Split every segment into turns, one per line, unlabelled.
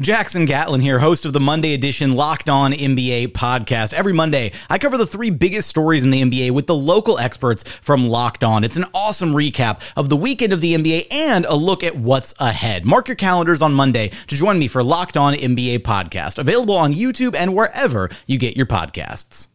Jackson Gatlin here, host of the Monday edition Locked On NBA podcast. Every Monday, I cover the three biggest stories in the NBA with the local experts from Locked On. It's an awesome recap of the weekend of the NBA and a look at what's ahead. Mark your calendars on Monday to join me for Locked On NBA podcast, available on YouTube and wherever you get your podcasts.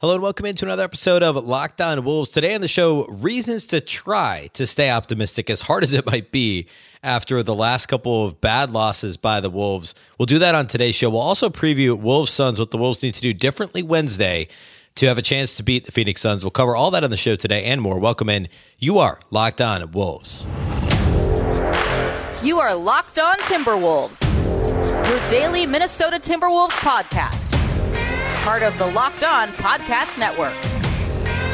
Hello and welcome into another episode of Locked On Wolves. Today on the show, reasons to try to stay optimistic as hard as it might be after the last couple of bad losses by the Wolves. We'll do that on today's show. We'll also preview Wolves Suns, what the Wolves need to do differently Wednesday to have a chance to beat the Phoenix Suns. We'll cover all that on the show today and more. Welcome in. You are Locked On Wolves.
You are Locked On Timberwolves, your daily Minnesota Timberwolves podcast part of the Locked On Podcast Network.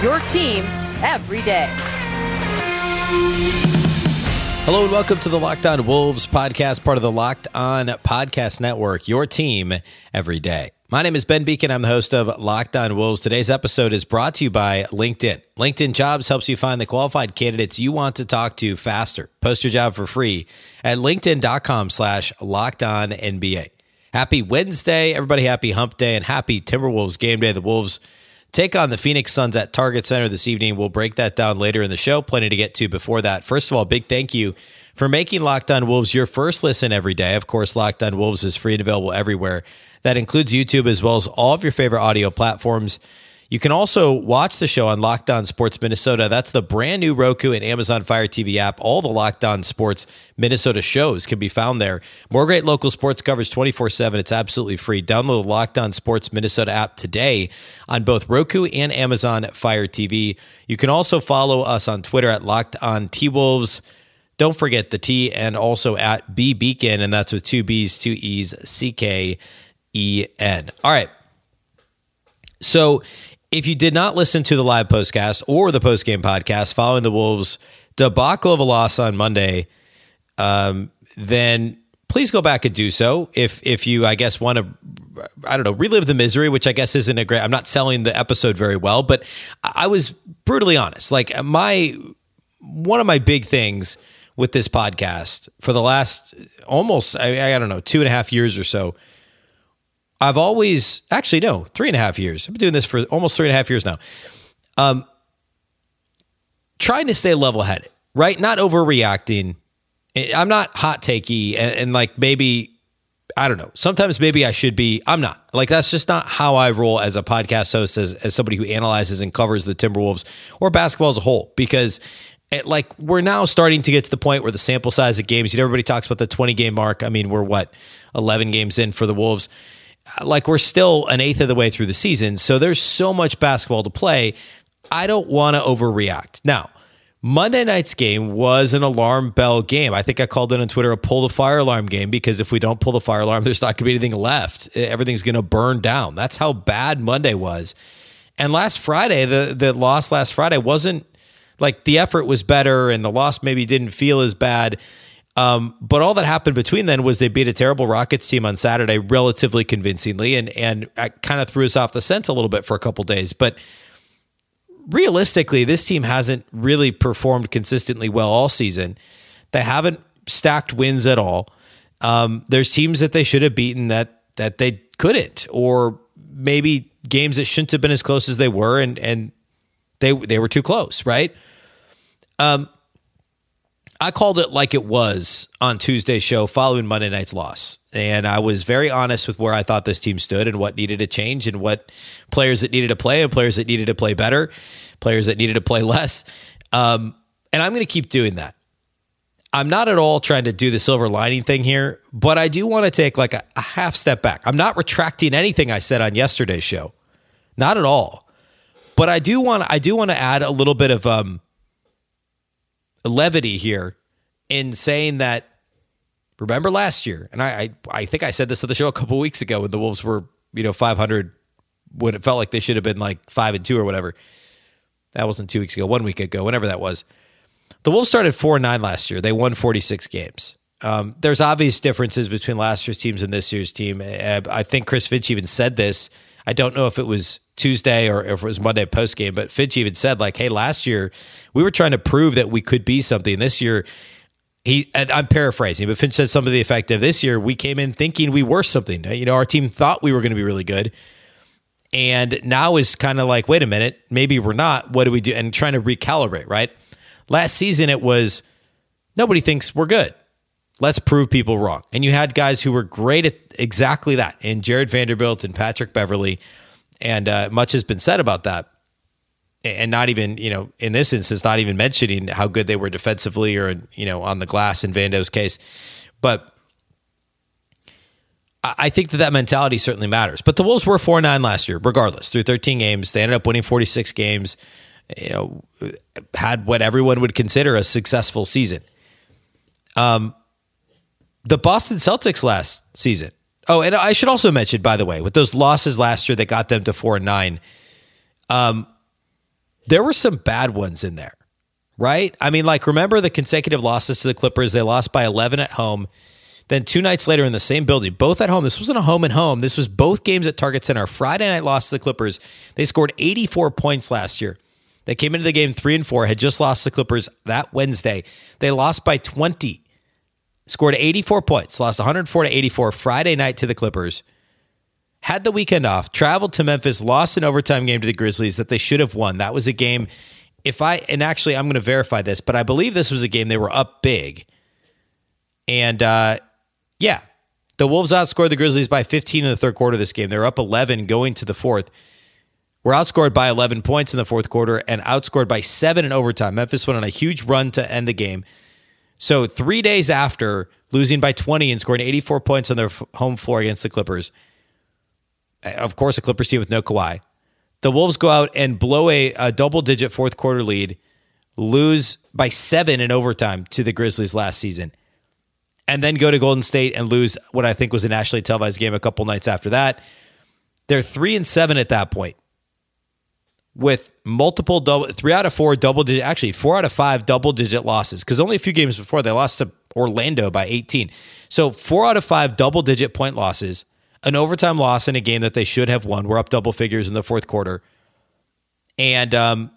Your team every day.
Hello and welcome to the Locked On Wolves podcast, part of the Locked On Podcast Network. Your team every day. My name is Ben Beecken. I'm the host of Locked On Wolves. Today's episode is brought to you by LinkedIn. LinkedIn Jobs helps you find the qualified candidates you want to talk to faster. Post your job for free at linkedin.com slash locked on NBA. Happy Wednesday, everybody. Happy Hump Day and happy Timberwolves game day. The Wolves take on the Phoenix Suns at Target Center this evening. We'll break that down later in the show. Plenty to get to before that. First of all, big thank you for making Locked On Wolves your first listen every day. Of course, Locked On Wolves is free and available everywhere. That includes YouTube as well as all of your favorite audio platforms. You can also watch the show on Locked On Sports Minnesota. That's the brand new Roku and Amazon Fire TV app. All the Locked On Sports Minnesota shows can be found there. More great local sports coverage 24 7. It's absolutely free. Download the Locked On Sports Minnesota app today on both Roku and Amazon Fire TV. You can also follow us on Twitter at Locked On T Wolves. Don't forget the T and also at B Beecken, and that's with two B's, two E's, C K E N. All right. So if you did not listen to the live postcast or the postgame podcast following the Wolves' debacle of a loss on Monday, um, then please go back and do so. If if you, I guess, want to, I don't know, relive the misery, which I guess isn't a great. I'm not selling the episode very well, but I was brutally honest. Like my one of my big things with this podcast for the last almost, I, I don't know, two and a half years or so I've always actually no three and a half years. I've been doing this for almost three and a half years now. Um, trying to stay level headed, right? Not overreacting. I'm not hot takey and, and like maybe I don't know. Sometimes maybe I should be. I'm not. Like that's just not how I roll as a podcast host, as as somebody who analyzes and covers the Timberwolves or basketball as a whole. Because it, like we're now starting to get to the point where the sample size of games. You know, everybody talks about the 20 game mark. I mean, we're what 11 games in for the Wolves like we're still an eighth of the way through the season. So there's so much basketball to play. I don't want to overreact. Now, Monday night's game was an alarm bell game. I think I called it on Twitter a pull the fire alarm game because if we don't pull the fire alarm, there's not going to be anything left. Everything's going to burn down. That's how bad Monday was. And last Friday, the the loss last Friday wasn't like the effort was better and the loss maybe didn't feel as bad. Um, but all that happened between then was they beat a terrible Rockets team on Saturday relatively convincingly, and and kind of threw us off the scent a little bit for a couple days. But realistically, this team hasn't really performed consistently well all season. They haven't stacked wins at all. Um, there's teams that they should have beaten that that they couldn't, or maybe games that shouldn't have been as close as they were, and and they they were too close, right? Um, I called it like it was on Tuesday's show following Monday night's loss. And I was very honest with where I thought this team stood and what needed to change and what players that needed to play and players that needed to play better, players that needed to play less. Um, and I'm going to keep doing that. I'm not at all trying to do the silver lining thing here, but I do want to take like a, a half step back. I'm not retracting anything I said on yesterday's show. Not at all. But I do want I do want to add a little bit of um levity here in saying that remember last year, and I, I, I think I said this on the show a couple weeks ago when the Wolves were, you know, 500 when it felt like they should have been like five and two or whatever. That wasn't two weeks ago, one week ago, whenever that was. The Wolves started four and nine last year. They won 46 games. Um, there's obvious differences between last year's teams and this year's team. I think Chris Finch even said this. I don't know if it was Tuesday or if it was Monday post game, but Finch even said like, "Hey, last year we were trying to prove that we could be something. This year, he I'm paraphrasing, but Finch said something to the effect of, "This year we came in thinking we were something. You know, our team thought we were going to be really good." And now is kind of like, wait a minute, maybe we're not. What do we do? And trying to recalibrate, right? Last season, it was nobody thinks we're good. Let's prove people wrong. And you had guys who were great at exactly that, and Jared Vanderbilt and Patrick Beverley. and uh, much has been said about that. And not even, you know, in this instance, not even mentioning how good they were defensively or, you know, on the glass in Vando's case. But I think that that mentality certainly matters. But the Wolves were 4 9 last year, regardless, through 13 games. They ended up winning 46 games, you know, had what everyone would consider a successful season. Um, the Boston Celtics last season Oh, and I should also mention, by the way, with those losses last year that got them to four and nine, um, there were some bad ones in there, right? I mean, like remember the consecutive losses to the Clippers? They lost by eleven at home. Then two nights later in the same building, both at home. This wasn't a home and home. This was both games at Target Center. Friday night loss to the Clippers. They scored 84 points last year. They came into the game three and four, had just lost the Clippers that Wednesday. They lost by 20 scored 84 points, lost 104 to 84 Friday night to the Clippers. Had the weekend off, traveled to Memphis, lost an overtime game to the Grizzlies that they should have won. That was a game. If I and actually I'm going to verify this, but I believe this was a game they were up big. And uh, yeah, the Wolves outscored the Grizzlies by 15 in the third quarter of this game. They were up 11 going to the fourth. Were outscored by 11 points in the fourth quarter and outscored by seven in overtime. Memphis went on a huge run to end the game. So three days after losing by 20 and scoring 84 points on their f- home floor against the Clippers, eh, of course, a Clippers team with no Kawhi, the Wolves go out and blow a, a double digit fourth quarter lead, lose by seven in overtime to the Grizzlies last season, and then go to Golden State and lose what I think was a nationally televised game a couple nights after that. They're three and seven at that point with multiple double three out of four double digit actually four out of five double digit losses because only a few games before they lost to Orlando by 18. So four out of five double digit point losses, an overtime loss in a game that they should have won. We're up double figures in the fourth quarter. And um,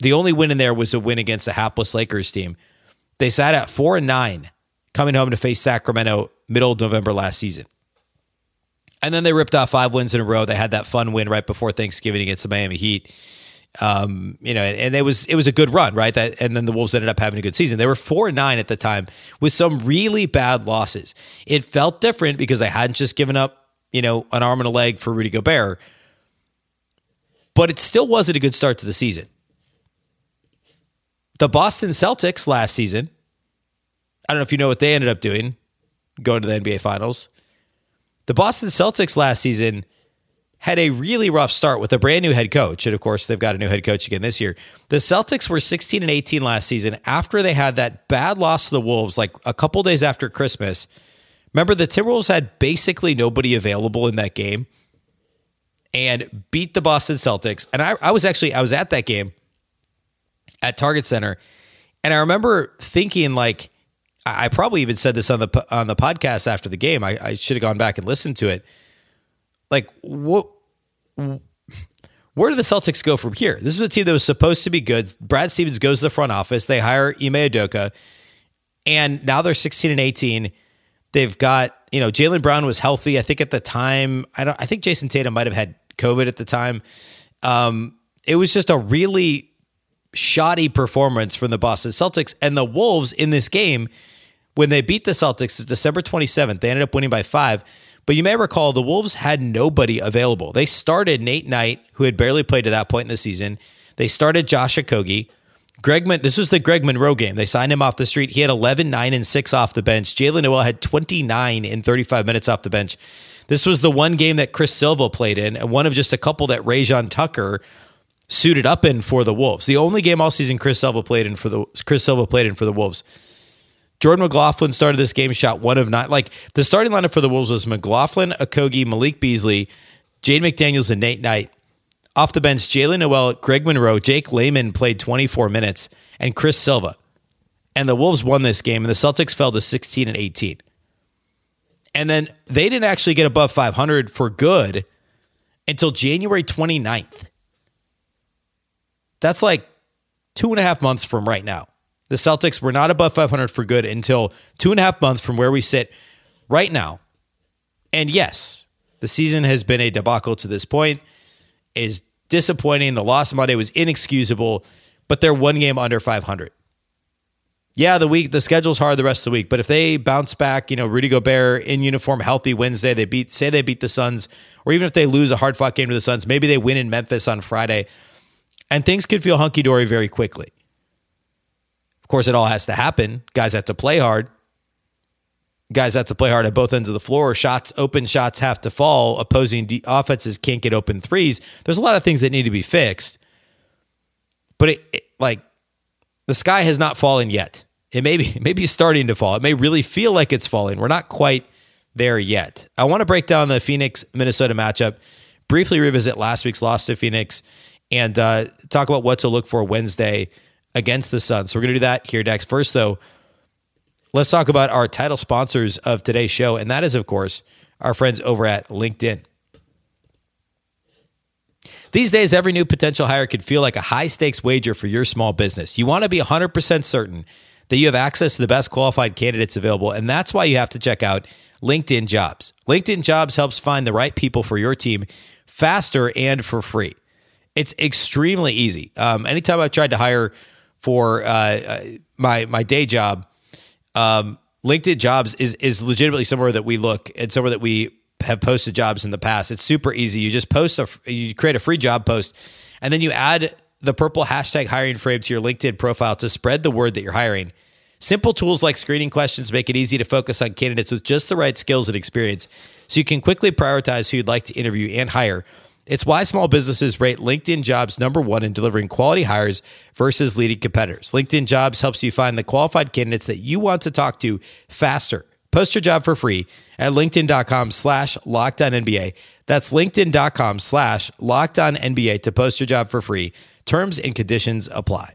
the only win in there was a win against the hapless Lakers team. They sat at four and nine coming home to face Sacramento middle of November last season. And then they ripped off five wins in a row. They had that fun win right before Thanksgiving against the Miami Heat. Um, you know, and it was it was a good run, right? That and then the Wolves ended up having a good season. They were four and nine at the time with some really bad losses. It felt different because they hadn't just given up, you know, an arm and a leg for Rudy Gobert, but it still wasn't a good start to the season. The Boston Celtics last season, I don't know if you know what they ended up doing, going to the NBA Finals. The Boston Celtics last season had a really rough start with a brand new head coach. And of course, they've got a new head coach again this year. The Celtics were 16 and 18 last season after they had that bad loss to the Wolves, like a couple days after Christmas. Remember, the Timberwolves had basically nobody available in that game and beat the Boston Celtics. And I, I was actually, I was at that game at Target Center. And I remember thinking, like, I probably even said this on the on the podcast after the game. I, I should have gone back and listened to it. Like what? Where do the Celtics go from here? This is a team that was supposed to be good. Brad Stevens goes to the front office. They hire Ime Udoka, and now they're 16 and 18. They've got, you know, Jaylen Brown was healthy. I think at the time, I don't I think Jayson Tatum might have had COVID at the time. Um, it was just a really shoddy performance from the Boston Celtics and the Wolves in this game when they beat the Celtics December 27th. They ended up winning by five. But you may recall the Wolves had nobody available. They started Nate Knight, who had barely played to that point in the season. They started Josh Okogie. Greg, this was the Greg Monroe game. They signed him off the street. He had 11, 9, and 6 off the bench. Jaylen Nowell had 29 in 35 minutes off the bench. This was the one game that Chris Silva played in, and one of just a couple that Rayjon Tucker suited up in for the Wolves. The only game all season Chris Silva played in for the Chris Silva played in for the Wolves. Jordan McLaughlin started this game, shot one of nine. Like the starting lineup for the Wolves was McLaughlin, Okogie, Malik Beasley, Jaden McDaniels, and Nate Knight. Off the bench, Jaylen Nowell, Greg Monroe, Jake Layman played 24 minutes, and Chris Silva. And the Wolves won this game, and the Celtics fell to 16 and 18. And then they didn't actually get above 500 for good until January 29th. That's like two and a half months from right now. The Celtics were not above 500 for good until two and a half months from where we sit right now. And yes, the season has been a debacle to this point. Is disappointing. The loss Monday was inexcusable, but they're one game under 500. Yeah, the week the schedule's hard the rest of the week, but if they bounce back, you know, Rudy Gobert in uniform, healthy Wednesday, they beat say they beat the Suns, or even if they lose a hard fought game to the Suns, maybe they win in Memphis on Friday, and things could feel hunky dory very quickly. Of course, it all has to happen. Guys have to play hard. Guys have to play hard at both ends of the floor. Shots, open shots have to fall. Opposing de- offenses can't get open threes. There's a lot of things that need to be fixed. But it, it, like the sky has not fallen yet. It may be maybe starting to fall. It may really feel like it's falling. We're not quite there yet. I want to break down the Phoenix Minnesota matchup, briefly revisit last week's loss to Phoenix, and uh, talk about what to look for Wednesday against the Suns. So we're going to do that here next. First, though, let's talk about our title sponsors of today's show, and that is, of course, our friends over at LinkedIn. These days, every new potential hire could feel like a high stakes wager for your small business. You want to be 100% certain that you have access to the best qualified candidates available, and that's why you have to check out LinkedIn Jobs. LinkedIn Jobs helps find the right people for your team faster and for free. It's extremely easy. Um, anytime I've tried to hire for uh, uh, my my day job, um, LinkedIn Jobs is is legitimately somewhere that we look and somewhere that we have posted jobs in the past. It's super easy. You just post a you create a free job post, and then you add the purple hashtag hiring frame to your LinkedIn profile to spread the word that you're hiring. Simple tools like screening questions make it easy to focus on candidates with just the right skills and experience, so you can quickly prioritize who you'd like to interview and hire it's why small businesses rate LinkedIn jobs number one in delivering quality hires versus leading competitors. LinkedIn jobs helps you find the qualified candidates that you want to talk to faster. Post your job for free at LinkedIn.com slash NBA. That's LinkedIn.com slash NBA to post your job for free. Terms and conditions apply.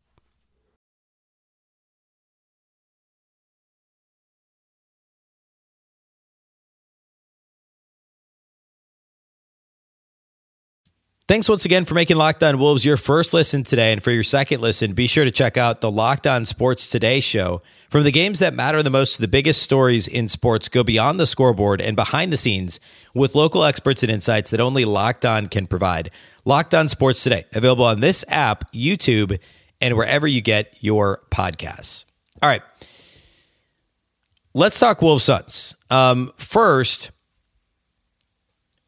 Thanks once again for making Locked On Wolves your first listen today. And for your second listen, be sure to check out the Locked On Sports Today show. From the games that matter the most to the biggest stories in sports, go beyond the scoreboard and behind the scenes with local experts and insights that only Locked On can provide. Locked On Sports Today, available on this app, YouTube, and wherever you get your podcasts. All right. let's talk Wolves Suns. Um, first,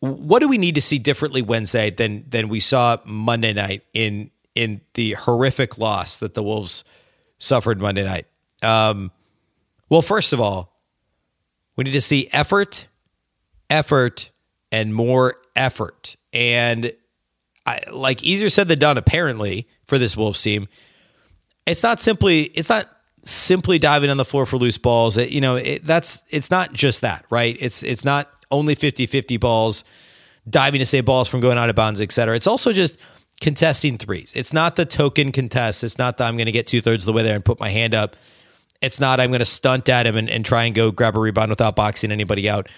what do we need to see differently Wednesday than than we saw Monday night in in the horrific loss that the Wolves suffered Monday night? Um, well, first of all, we need to see effort, effort, and more effort. And I, like easier said than done, apparently for this Wolves team. It's not simply it's not simply diving on the floor for loose balls. It, you know, it, that's it's not just that, right? It's it's not only 50-50 balls, diving to save balls from going out of bounds, et cetera. It's also just contesting threes. It's not the token contest. It's not that I'm going to get two thirds of the way there and put my hand up. It's not I'm going to stunt at him and, and try and go grab a rebound without boxing anybody out.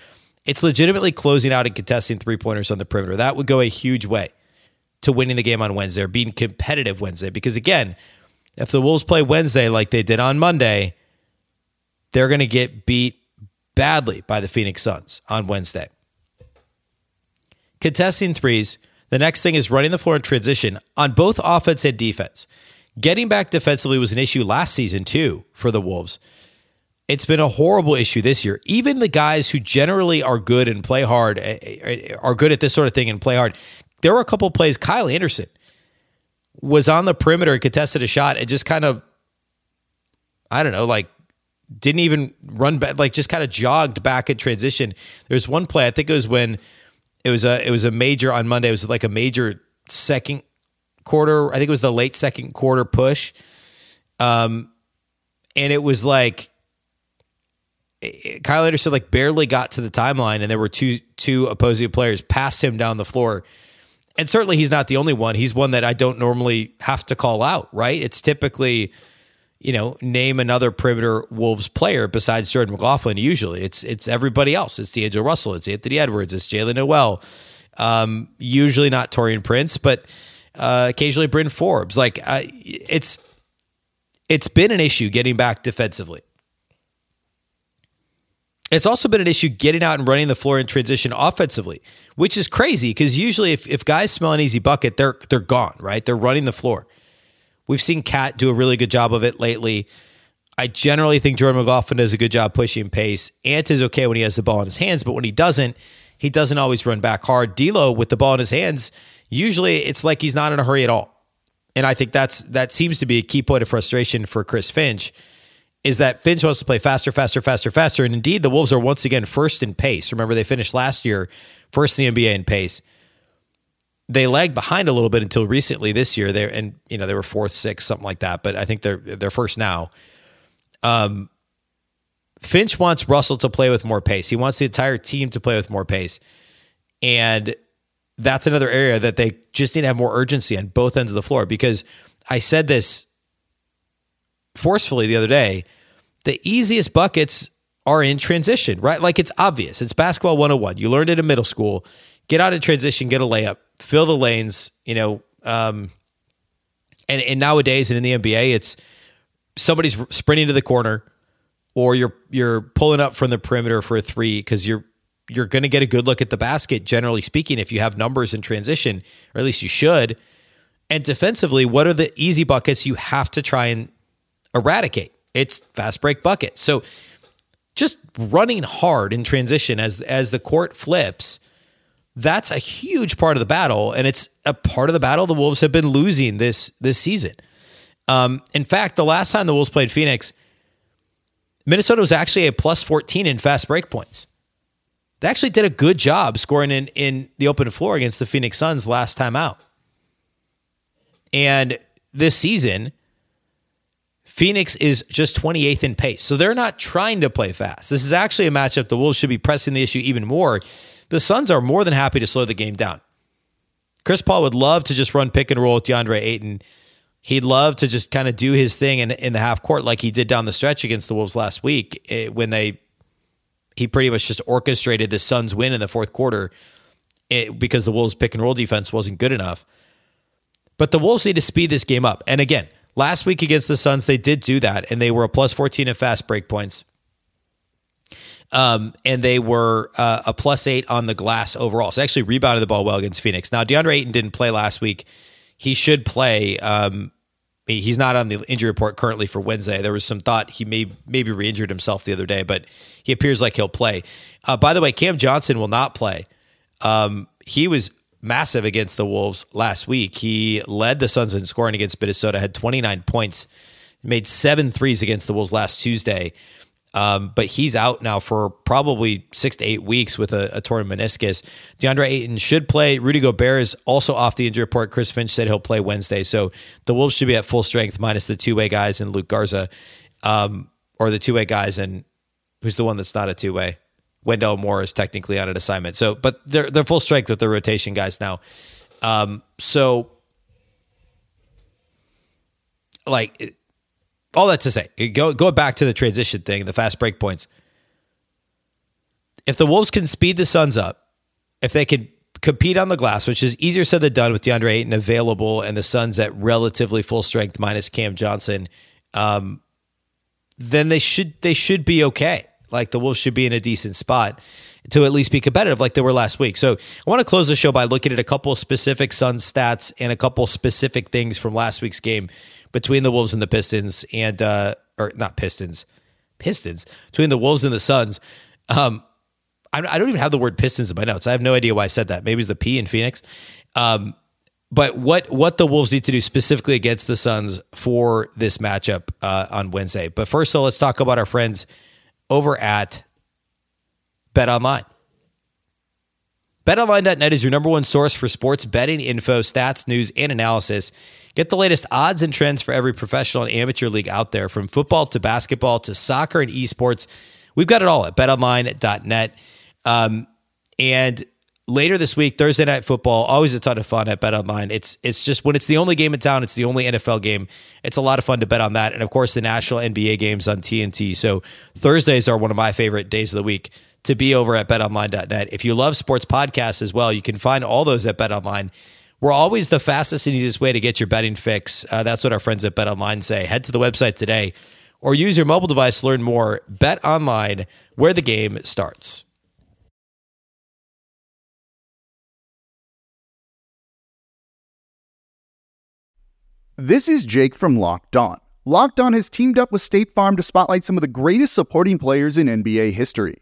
It's legitimately closing out and contesting three pointers on the perimeter. That would go a huge way to winning the game on Wednesday or being competitive Wednesday. Because again, if the Wolves play Wednesday like they did on Monday, they're going to get beat badly by the Phoenix Suns on Wednesday. Contesting threes, the next thing is running the floor in transition on both offense and defense. Getting back defensively was an issue last season, too, for the Wolves. It's been a horrible issue this year. Even the guys who generally are good and play hard, eh, eh, are good at this sort of thing and play hard. There were a couple plays, Kyle Anderson was on the perimeter contested a shot and just kind of, I don't know, like didn't even run back, like just kind of jogged back in transition. There was one play, I think it was when it was a it was a major on Monday. It was like a major second quarter. I think it was the late second quarter push. Um, and it was like Kyle Anderson like barely got to the timeline, and there were two two opposing players past him down the floor. And certainly, he's not the only one. He's one that I don't normally have to call out. Right? It's typically, you know, name another perimeter Wolves player besides Jordan McLaughlin. Usually, it's it's everybody else. It's D'Angelo Russell. It's Anthony Edwards. It's Jaylen Nowell. Um, usually not Taurean Prince, but uh, occasionally Bryn Forbes. Like it's it's been an issue getting back defensively. It's also been an issue getting out and running the floor in transition offensively, which is crazy because usually if, if guys smell an easy bucket, they're they're gone, right? They're running the floor. We've seen KAT do a really good job of it lately. I generally think Jordan McLaughlin does a good job pushing pace. Ant is okay when he has the ball in his hands, but when he doesn't, he doesn't always run back hard. D'Lo with the ball in his hands, usually it's like he's not in a hurry at all. And I think that's that seems to be a key point of frustration for Chris Finch is that Finch wants to play faster, faster, faster, faster. And indeed, the Wolves are once again first in pace. Remember, they finished last year first in the NBA in pace. They lagged behind a little bit until recently this year. They and you know they were fourth, sixth, something like that. But I think they're they're first now. Um, Finch wants Russell to play with more pace. He wants the entire team to play with more pace, and that's another area that they just need to have more urgency on both ends of the floor. Because I said this forcefully the other day the easiest buckets are in transition, right? Like it's obvious. It's basketball 101. You learned it in middle school. Get out of transition, get a layup, fill the lanes, you know. Um, and, and nowadays, and in the NBA, it's somebody's sprinting to the corner or you're you're pulling up from the perimeter for a three because you're you're going to get a good look at the basket generally speaking if you have numbers in transition or at least you should and defensively what are the easy buckets you have to try and eradicate it's fast break bucket. So just running hard in transition as as the court flips, that's a huge part of the battle, and it's a part of the battle the Wolves have been losing this this season. Um, in fact, the last time the Wolves played Phoenix, Minnesota was actually a plus 14 in fast break points. They actually did a good job scoring in, in the open floor against the Phoenix Suns last time out. And this season, Phoenix is just 28th in pace. So they're not trying to play fast. This is actually a matchup the Wolves should be pressing the issue even more. The Suns are more than happy to slow the game down. Chris Paul would love to just run pick and roll with DeAndre Ayton. He'd love to just kind of do his thing in, in the half court like he did down the stretch against the Wolves last week eh, when they he pretty much just orchestrated the Suns win in the fourth quarter eh, because the Wolves pick and roll defense wasn't good enough. But the Wolves need to speed this game up. And again, Last week against the Suns, they did do that, and they were a plus 14 in fast break points. Um, and they were uh, a plus eight on the glass overall. So actually rebounded the ball well against Phoenix. Now, DeAndre Ayton didn't play last week. He should play um, he's not on the injury report currently for Wednesday. There was some thought he may maybe re-injured himself the other day, but he appears like he'll play. Uh, by the way, Cam Johnson will not play. Um, he was massive against the Wolves last week. He led the Suns in scoring against Minnesota, had 29 points, made seven threes against the Wolves last Tuesday. Um, but he's out now for probably six to eight weeks with a, a torn meniscus. DeAndre Ayton should play. Rudy Gobert is also off the injury report. Chris Finch said he'll play Wednesday. So the Wolves should be at full strength minus the two way guys and Luka Garza, um, or the two way guys and who's the one that's not a two way? Wendell Moore is technically on an assignment. So, but they're they're full strength with the rotation guys now. Um, so, like all that to say, go go back to the transition thing, the fast break points. If the Wolves can speed the Suns up, if they can compete on the glass, which is easier said than done with DeAndre Ayton available and the Suns at relatively full strength minus Cam Johnson, um, then they should they should be okay. Like the Wolves should be in a decent spot to at least be competitive, like they were last week. So I want to close the show by looking at a couple specific Suns stats and a couple specific things from last week's game between the Wolves and the Pistons, and uh, or not Pistons, Pistons between the Wolves and the Suns. Um, I, I, don't even have the word Pistons in my notes. I have no idea why I said that. Maybe it's the P in Phoenix. Um, but what what the Wolves need to do specifically against the Suns for this matchup uh, on Wednesday. But first, let's talk about our friends over at Bet Online. BetOnline.net is your number one source for sports betting info, stats, news, and analysis. Get the latest odds and trends for every professional and amateur league out there, from football to basketball to soccer and esports. We've got it all at betonline.net. Um, and later this week, Thursday night football, always a ton of fun at BetOnline. It's it's just when it's the only game in town, it's the only NFL game. It's a lot of fun to bet on that, and of course the national NBA games on TNT. So Thursdays are one of my favorite days of the week to be over at BetOnline.net. If you love sports podcasts as well, you can find all those at BetOnline. We're always the fastest and easiest way to get your betting fix. Uh, that's what our friends at Bet Online say. Head to the website today or use your mobile device to learn more. Bet Online, where the game starts.
This is Jake from Locked On. Locked On has teamed up with State Farm to spotlight some of the greatest supporting players in NBA history.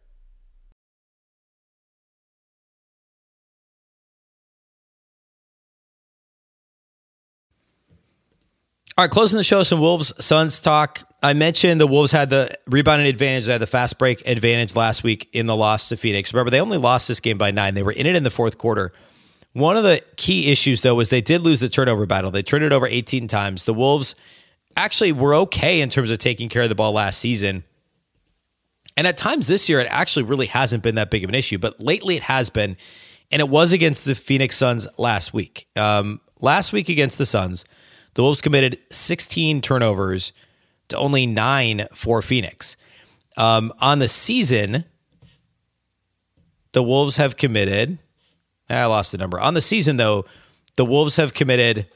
All right, closing the show, some Wolves Suns talk. I mentioned the Wolves had the rebounding advantage, they had the fast break advantage last week in the loss to Phoenix. Remember, they only lost this game by nine. They were in it in the fourth quarter. One of the key issues, though, was they did lose the turnover battle. They turned it over 18 times. The Wolves actually were okay in terms of taking care of the ball last season. And at times this year, it actually really hasn't been that big of an issue, but lately it has been. And it was against the Phoenix Suns last week. Um, last week against the Suns, the Wolves committed 16 turnovers to only nine for Phoenix. Um, on the season, the Wolves have committed. I lost the number. On the season, though, the Wolves have committed,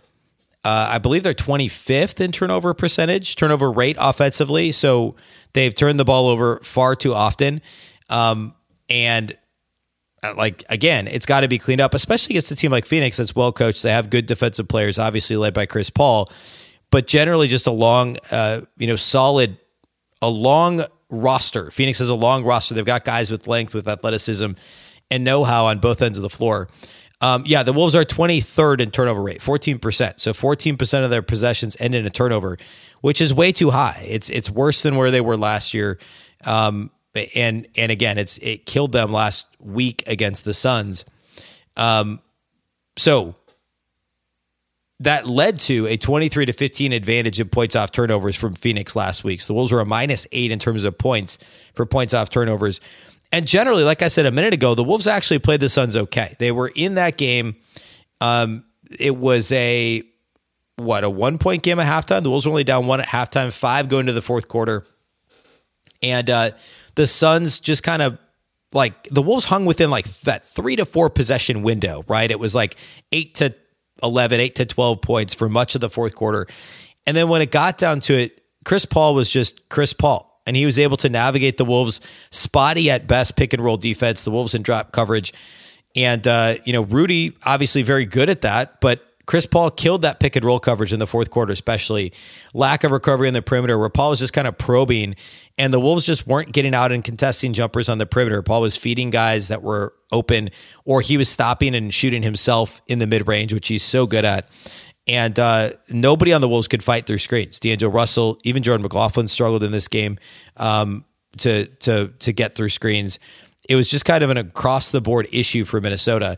uh, I believe they're 25th in turnover percentage, turnover rate offensively. So they've turned the ball over far too often. Um, and like again, it's got to be cleaned up, especially against a team like Phoenix that's well coached. They have good defensive players, obviously led by Chris Paul, but generally just a long, uh, you know, solid, a long roster. Phoenix has a long roster. They've got guys with length, with athleticism, and know-how on both ends of the floor. Um, yeah, the Wolves are 23rd in turnover rate, 14%. So 14% of their possessions end in a turnover, which is way too high. It's it's worse than where they were last year. Um, and and again, it's it killed them last week against the Suns. Um, so that led to a 23 to 15 advantage in points off turnovers from Phoenix last week. So the Wolves were a minus eight in terms of points for points off turnovers. And generally, like I said a minute ago, the Wolves actually played the Suns okay. They were in that game. Um, it was a what a one point game at halftime. The Wolves were only down one at halftime, five going to the fourth quarter, and uh, the Suns just kind of like the Wolves hung within like that three to four possession window. Right, it was like eight to 11, 8 to 12 points for much of the fourth quarter. And then when it got down to it, Chris Paul was just Chris Paul. And he was able to navigate the Wolves' spotty at best pick and roll defense, the Wolves in drop coverage. And, uh, you know, Rudy, obviously very good at that, but Chris Paul killed that pick and roll coverage in the fourth quarter, especially lack of recovery in the perimeter, where Paul was just kind of probing, and the Wolves just weren't getting out and contesting jumpers on the perimeter. Paul was feeding guys that were open, or he was stopping and shooting himself in the mid range, which he's so good at. And uh, nobody on the Wolves could fight through screens. D'Angelo Russell, even Jordan McLaughlin struggled in this game um, to to to get through screens. It was just kind of an across the board issue for Minnesota,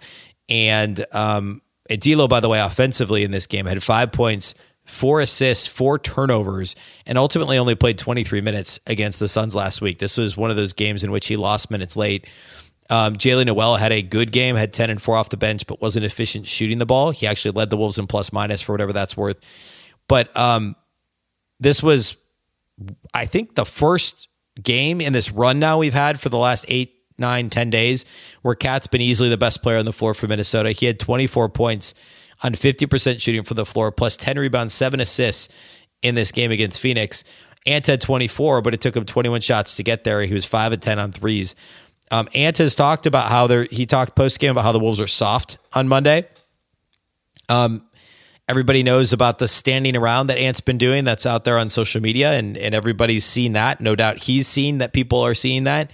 and um, D'Lo, by the way, offensively in this game had five points, four assists, four turnovers, and ultimately only played 23 minutes against the Suns last week. This was one of those games in which he lost minutes late. Um, Jaylen Nowell had a good game, had 10 and 4 off the bench, but wasn't efficient shooting the ball. He actually led the Wolves in plus minus for whatever that's worth. But um, this was, I think, the first game in this run now we've had for the last eight nine, 10 days where KAT's been easily the best player on the floor for Minnesota. He had 24 points on 50% shooting from the floor, plus 10 rebounds, seven assists in this game against Phoenix. Ant had 24, but it took him 21 shots to get there. He was 5 of 10 on threes. Um, Ant has talked about how they're, he talked post game about how the Wolves are soft on Monday. Um, everybody knows about the standing around that Ant's been doing that's out there on social media, and, and everybody's seen that. No doubt he's seen that people are seeing that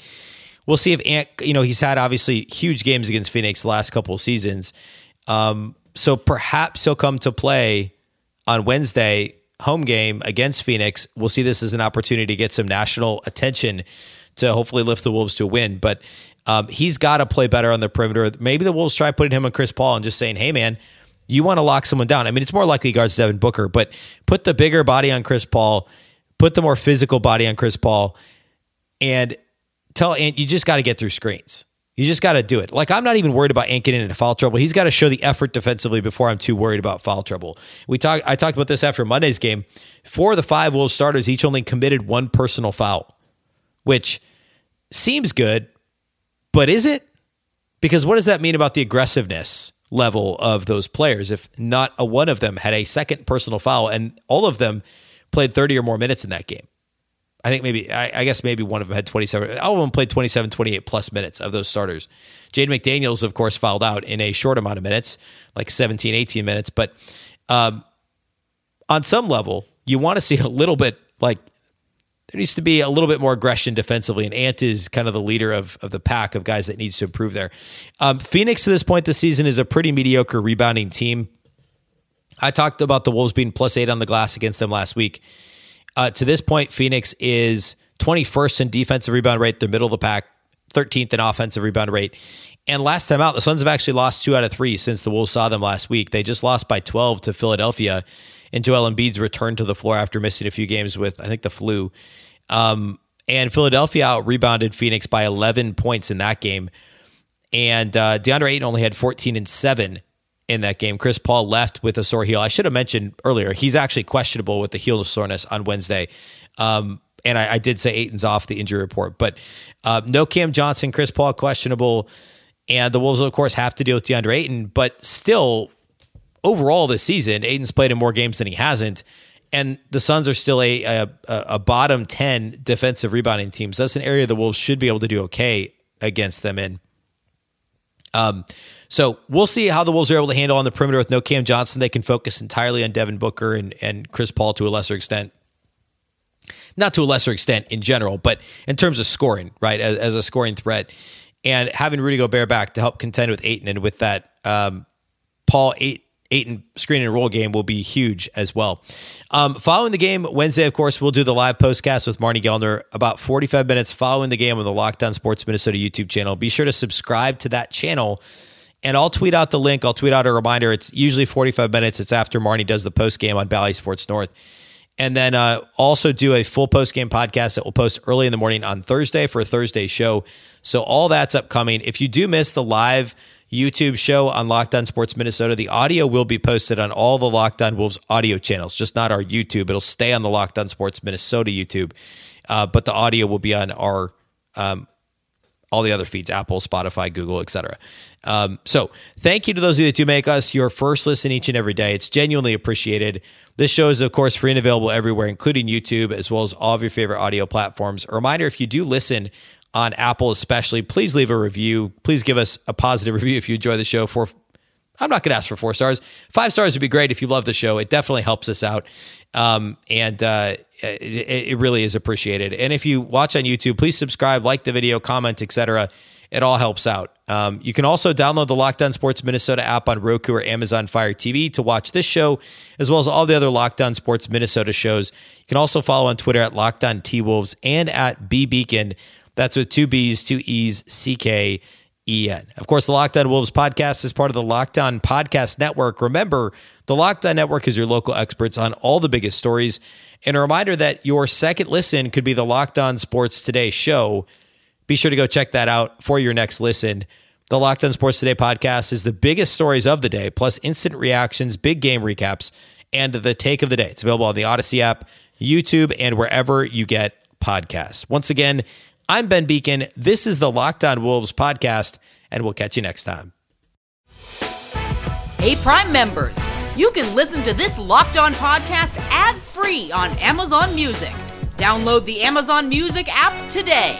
we'll see if Ant, you know, he's had obviously huge games against Phoenix the last couple of seasons. Um, so perhaps he'll come to play on Wednesday, home game against Phoenix. We'll see this as an opportunity to get some national attention to hopefully lift the Wolves to a win. But um, he's got to play better on the perimeter. Maybe the Wolves try putting him on Chris Paul and just saying, hey, man, you want to lock someone down. I mean, it's more likely he guards Devin Booker, but put the bigger body on Chris Paul, put the more physical body on Chris Paul, and tell Ant you just got to get through screens. You just got to do it. Like I'm not even worried about Ant getting into foul trouble. He's got to show the effort defensively before I'm too worried about foul trouble. We talked. I talked about this after Monday's game. Four of the five Wolves starters each only committed one personal foul, which seems good, but is it? Because what does that mean about the aggressiveness level of those players if not a one of them had a second personal foul and all of them played 30 or more minutes in that game? I think maybe, I, I, guess maybe one of them had 27. All of them played 27, 28 plus minutes of those starters. Jaden McDaniels, of course, fouled out in a short amount of minutes, like 17, 18 minutes. But um, on some level, you want to see a little bit like there needs to be a little bit more aggression defensively. And Ant is kind of the leader of, of the pack of guys that needs to improve there. Um, Phoenix to this point this season is a pretty mediocre rebounding team. I talked about the Wolves being plus eight on the glass against them last week. Uh, to this point, Phoenix is 21st in defensive rebound rate, the middle of the pack, 13th in offensive rebound rate. And last time out, the Suns have actually lost two out of three since the Wolves saw them last week. They just lost by 12 to Philadelphia, and Joel Embiid's returned to the floor after missing a few games with, I think, the flu. Um, and Philadelphia out rebounded Phoenix by 11 points in that game. And uh, DeAndre Ayton only had 14 and 7 in that game. Chris Paul left with a sore heel. I should have mentioned earlier, he's actually questionable with the heel soreness on Wednesday. Um, and I, I, did say Ayton's off the injury report, but uh, no Cam Johnson, Chris Paul questionable. And the Wolves, of course, have to deal with DeAndre Ayton, but still, overall this season, Ayton's played in more games than he hasn't. And the Suns are still a, a, a bottom 10 defensive rebounding team. So that's an area the Wolves should be able to do okay against them in. Um, so we'll see how the Wolves are able to handle on the perimeter with no Cam Johnson. They can focus entirely on Devin Booker and, and Chris Paul to a lesser extent. Not to a lesser extent in general, but in terms of scoring, right, as, as a scoring threat. And having Rudy Gobert back to help contend with Ayton and with that um, Paul eight screen and roll game will be huge as well. Um, following the game Wednesday, of course, we'll do the live postcast with Marnie Gellner about 45 minutes following the game on the Locked On Sports Minnesota YouTube channel. Be sure to subscribe to that channel. And I'll tweet out the link. I'll tweet out a reminder. It's usually 45 minutes. It's after Marnie does the post game on Bally Sports North and then uh, also do a full post game podcast that we'll post early in the morning on Thursday for a Thursday show. So all that's upcoming. If you do miss the live YouTube show on Locked On Sports Minnesota, the audio will be posted on all the Locked On Wolves audio channels, just not our YouTube. It'll stay on the Locked On Sports Minnesota YouTube, uh, but the audio will be on our um, all the other feeds apple spotify google etc um, so thank you to those of you that do make us your first listen each and every day. It's genuinely appreciated. This show is of course free and available everywhere including youtube as well as all of your favorite audio platforms. A reminder if you do listen on apple especially please leave a review. Please give us a positive review if you enjoy the show. For I'm not going to ask for four stars. Five stars would be great if you love the show. It definitely helps us out, um, and uh, it, it, really is appreciated. And if you watch on YouTube, please subscribe, like the video, comment, etc. It all helps out. Um, you can also download the Locked On Sports Minnesota app on Roku or Amazon Fire TV to watch this show, as well as all the other Locked On Sports Minnesota shows. You can also follow on Twitter at Locked On T Wolves and at B Beecken. That's with two B's, two E's, C K EN. Of course, the Locked On Wolves podcast is part of the Locked On Podcast Network. Remember, the Locked On Network is your local experts on all the biggest stories. And a reminder that your second listen could be the Locked On Sports Today show. Be sure to go check that out for your next listen. The Locked On Sports Today podcast is the biggest stories of the day, plus instant reactions, big game recaps, and the take of the day. It's available on the Audacy app, YouTube, and wherever you get podcasts. Once again, I'm Ben Beecken. This is the Locked On Wolves podcast, and we'll catch you next time.
Hey, Prime members, you can listen to this Locked On podcast ad free on Amazon Music. Download the Amazon Music app today.